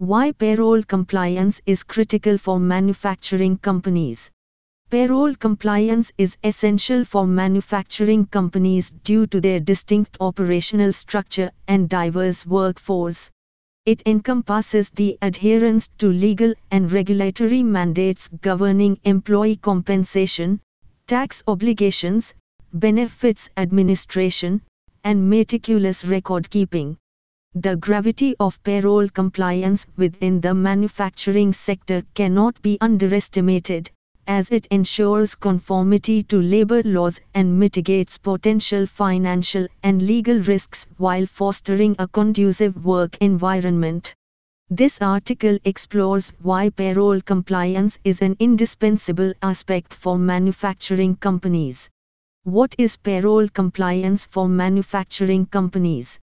Why payroll compliance is critical for manufacturing companies. Payroll compliance is essential for manufacturing companies due to their distinct operational structure and diverse workforce. It encompasses the adherence to legal and regulatory mandates governing employee compensation, tax obligations, benefits administration, and meticulous record keeping. The gravity of payroll compliance within the manufacturing sector cannot be underestimated, as it ensures conformity to labor laws and mitigates potential financial and legal risks while fostering a conducive work environment. This article explores why payroll compliance is an indispensable aspect for manufacturing companies. What is payroll compliance for manufacturing companies?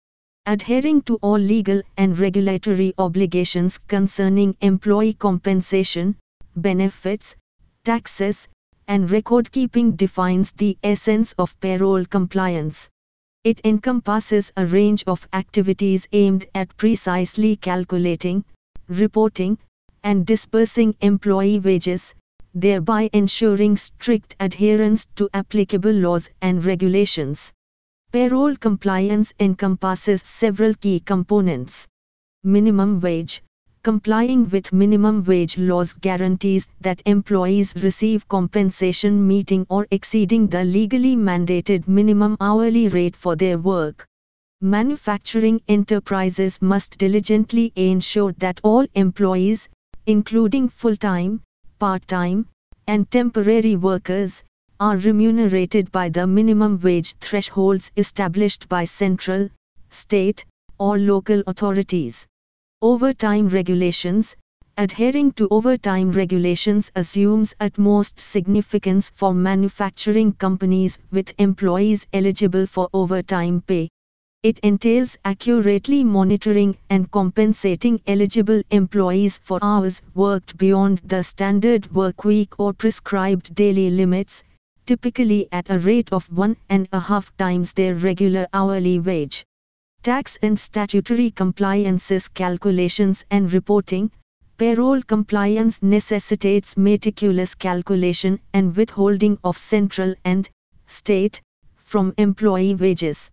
Adhering to all legal and regulatory obligations concerning employee compensation, benefits, taxes, and record keeping defines the essence of payroll compliance. It encompasses a range of activities aimed at precisely calculating, reporting, and disbursing employee wages, thereby ensuring strict adherence to applicable laws and regulations. Payroll compliance encompasses several key components. Minimum wage, complying with minimum wage laws guarantees that employees receive compensation meeting or exceeding the legally mandated minimum hourly rate for their work. Manufacturing enterprises must diligently ensure that all employees, including full-time, part-time, and temporary workers, are remunerated by the minimum wage thresholds established by central, state, or local authorities. Overtime regulations Adhering to overtime regulations assumes utmost significance for manufacturing companies with employees eligible for overtime pay. It entails accurately monitoring and compensating eligible employees for hours worked beyond the standard workweek or prescribed daily limits, typically at a rate of one and a half times their regular hourly wage tax and statutory compliances calculations and reporting, payroll compliance necessitates meticulous calculation and withholding of central and state from employee wages.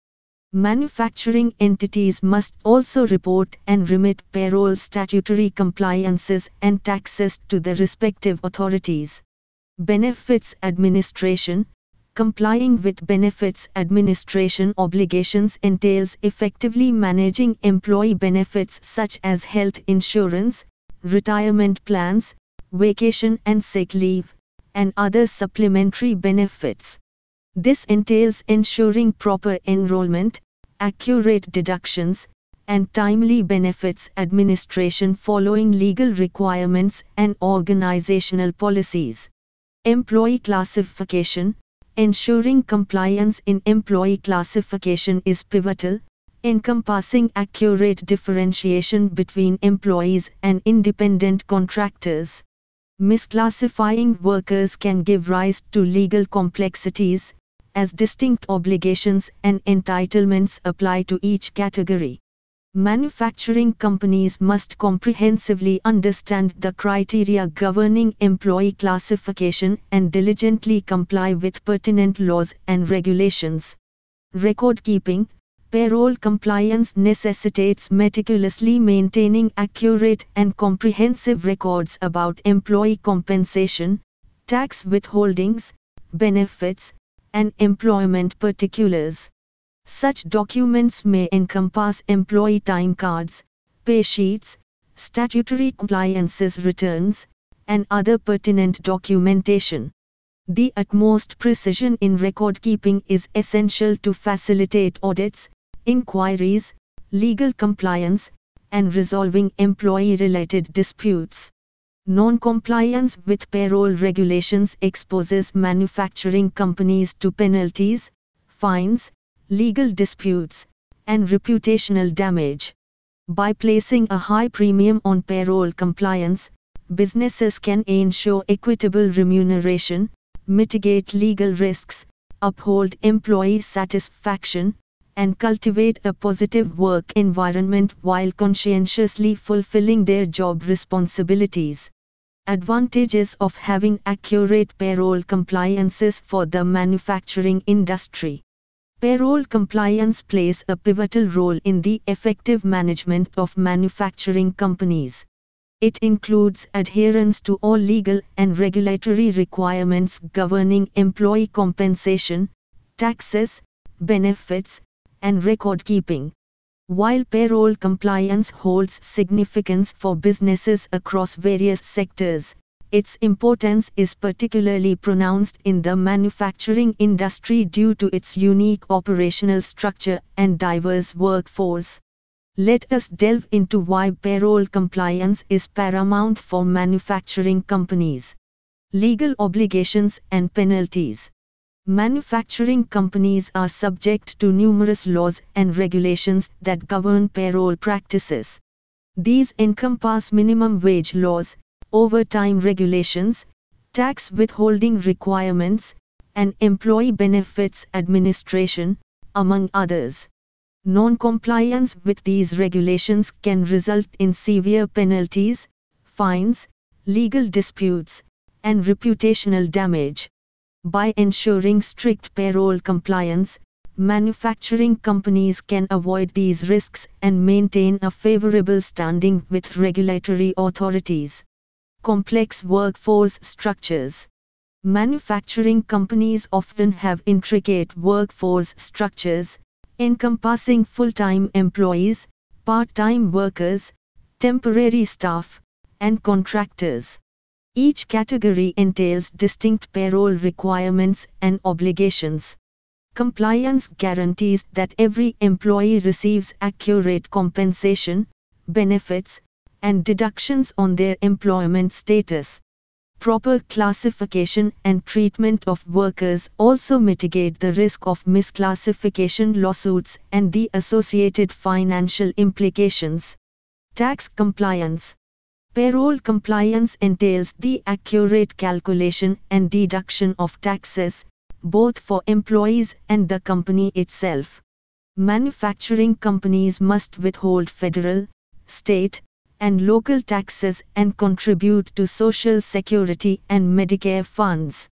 Manufacturing entities must also report and remit payroll statutory compliances and taxes to the respective authorities. Benefits administration complying with benefits administration obligations entails effectively managing employee benefits such as health insurance, retirement plans, vacation and sick leave, and other supplementary benefits. This entails ensuring proper enrollment, accurate deductions, and timely benefits administration following legal requirements and organizational policies. Employee classification, Ensuring compliance in employee classification is pivotal, encompassing accurate differentiation between employees and independent contractors. Misclassifying workers can give rise to legal complexities, as distinct obligations and entitlements apply to each category. Manufacturing companies must comprehensively understand the criteria governing employee classification and diligently comply with pertinent laws and regulations. Record keeping, payroll compliance necessitates meticulously maintaining accurate and comprehensive records about employee compensation, tax withholdings, benefits, and employment particulars. Such documents may encompass employee time cards, pay sheets, statutory compliances returns, and other pertinent documentation. The utmost precision in record keeping is essential to facilitate audits, inquiries, legal compliance, and resolving employee related disputes. Non-compliance with payroll regulations exposes manufacturing companies to penalties, fines, legal disputes, and reputational damage. By placing a high premium on payroll compliance, businesses can ensure equitable remuneration, mitigate legal risks, uphold employee satisfaction, and cultivate a positive work environment while conscientiously fulfilling their job responsibilities. Advantages of having accurate payroll compliances for the manufacturing industry. Payroll compliance plays a pivotal role in the effective management of manufacturing companies. It includes adherence to all legal and regulatory requirements governing employee compensation, taxes, benefits, and record keeping. While payroll compliance holds significance for businesses across various sectors, its importance is particularly pronounced in the manufacturing industry due to its unique operational structure and diverse workforce. Let us delve into why payroll compliance is paramount for manufacturing companies. Legal obligations and penalties. Manufacturing companies are subject to numerous laws and regulations that govern payroll practices. These encompass minimum wage laws, overtime regulations, tax withholding requirements, and employee benefits administration, among others. Non-compliance with these regulations can result in severe penalties, fines, legal disputes, and reputational damage. By ensuring strict payroll compliance, manufacturing companies can avoid these risks and maintain a favorable standing with regulatory authorities. Complex workforce structures. Manufacturing companies often have intricate workforce structures, encompassing full-time employees, part-time workers, temporary staff, and contractors. Each category entails distinct payroll requirements and obligations. Compliance guarantees that every employee receives accurate compensation, benefits, and deductions on their employment status. Proper classification and treatment of workers also mitigate the risk of misclassification lawsuits and the associated financial implications. Tax compliance Payroll compliance entails the accurate calculation and deduction of taxes, both for employees and the company itself. Manufacturing companies must withhold federal, state, and local taxes and contribute to Social Security and Medicare funds.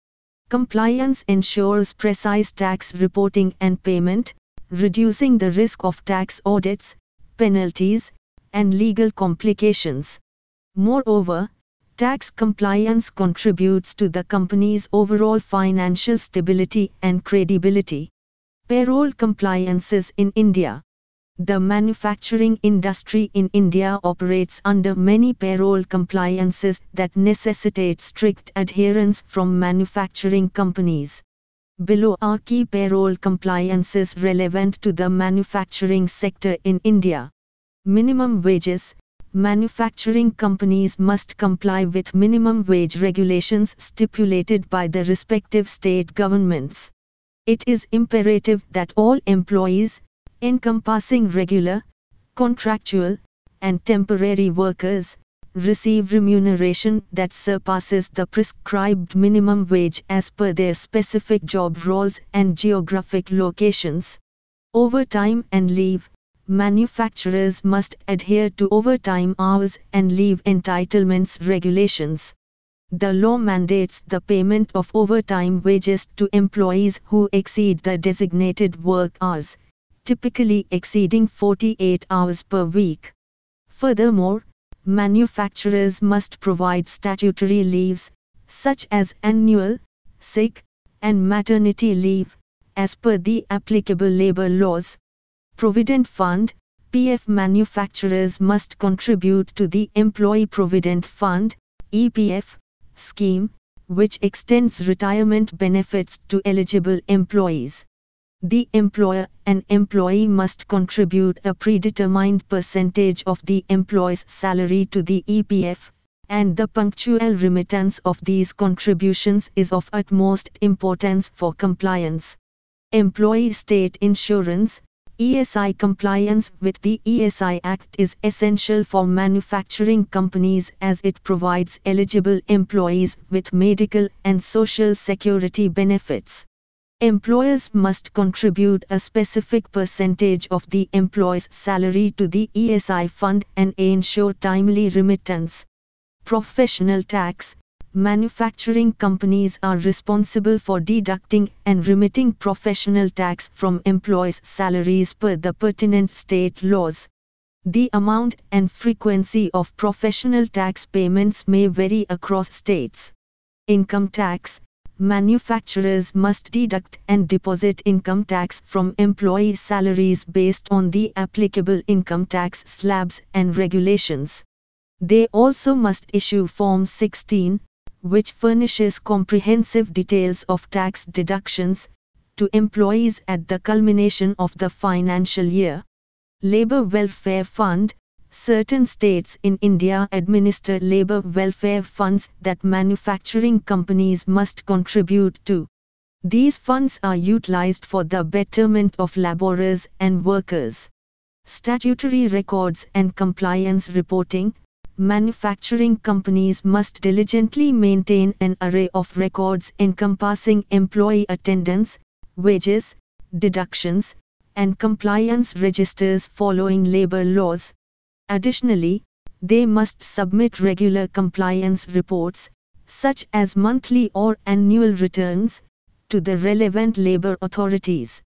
Compliance ensures precise tax reporting and payment, reducing the risk of tax audits, penalties, and legal complications. Moreover, tax compliance contributes to the company's overall financial stability and credibility. Payroll compliances in India. The manufacturing industry in India operates under many payroll compliances that necessitate strict adherence from manufacturing companies. Below are key payroll compliances relevant to the manufacturing sector in India. Minimum wages, manufacturing companies must comply with minimum wage regulations stipulated by the respective state governments. It is imperative that all employees, encompassing regular, contractual, and temporary workers, receive remuneration that surpasses the prescribed minimum wage as per their specific job roles and geographic locations. Overtime and leave, manufacturers must adhere to overtime hours and leave entitlements regulations. The law mandates the payment of overtime wages to employees who exceed the designated work hours, typically exceeding 48 hours per week. Furthermore, manufacturers must provide statutory leaves, such as annual, sick, and maternity leave, as per the applicable labor laws. Provident Fund, PF manufacturers must contribute to the Employee Provident Fund, EPF, scheme, which extends retirement benefits to eligible employees. The employer and employee must contribute a predetermined percentage of the employee's salary to the EPF, and the punctual remittance of these contributions is of utmost importance for compliance. Employee state insurance, ESI compliance with the ESI Act is essential for manufacturing companies as it provides eligible employees with medical and social security benefits. Employers must contribute a specific percentage of the employee's salary to the ESI fund and ensure timely remittance. Professional tax Manufacturing companies are responsible for deducting and remitting professional tax from employees' salaries per the pertinent state laws. The amount and frequency of professional tax payments may vary across states. Income tax manufacturers must deduct and deposit income tax from employee salaries based on the applicable income tax slabs and regulations. They also must issue Form 16, which furnishes comprehensive details of tax deductions to employees at the culmination of the financial year. Labor Welfare Fund Certain states in India administer labor welfare funds that manufacturing companies must contribute to. These funds are utilized for the betterment of laborers and workers. Statutory records and compliance reporting Manufacturing companies must diligently maintain an array of records encompassing employee attendance, wages, deductions, and compliance registers following labor laws. Additionally, they must submit regular compliance reports, such as monthly or annual returns, to the relevant labor authorities.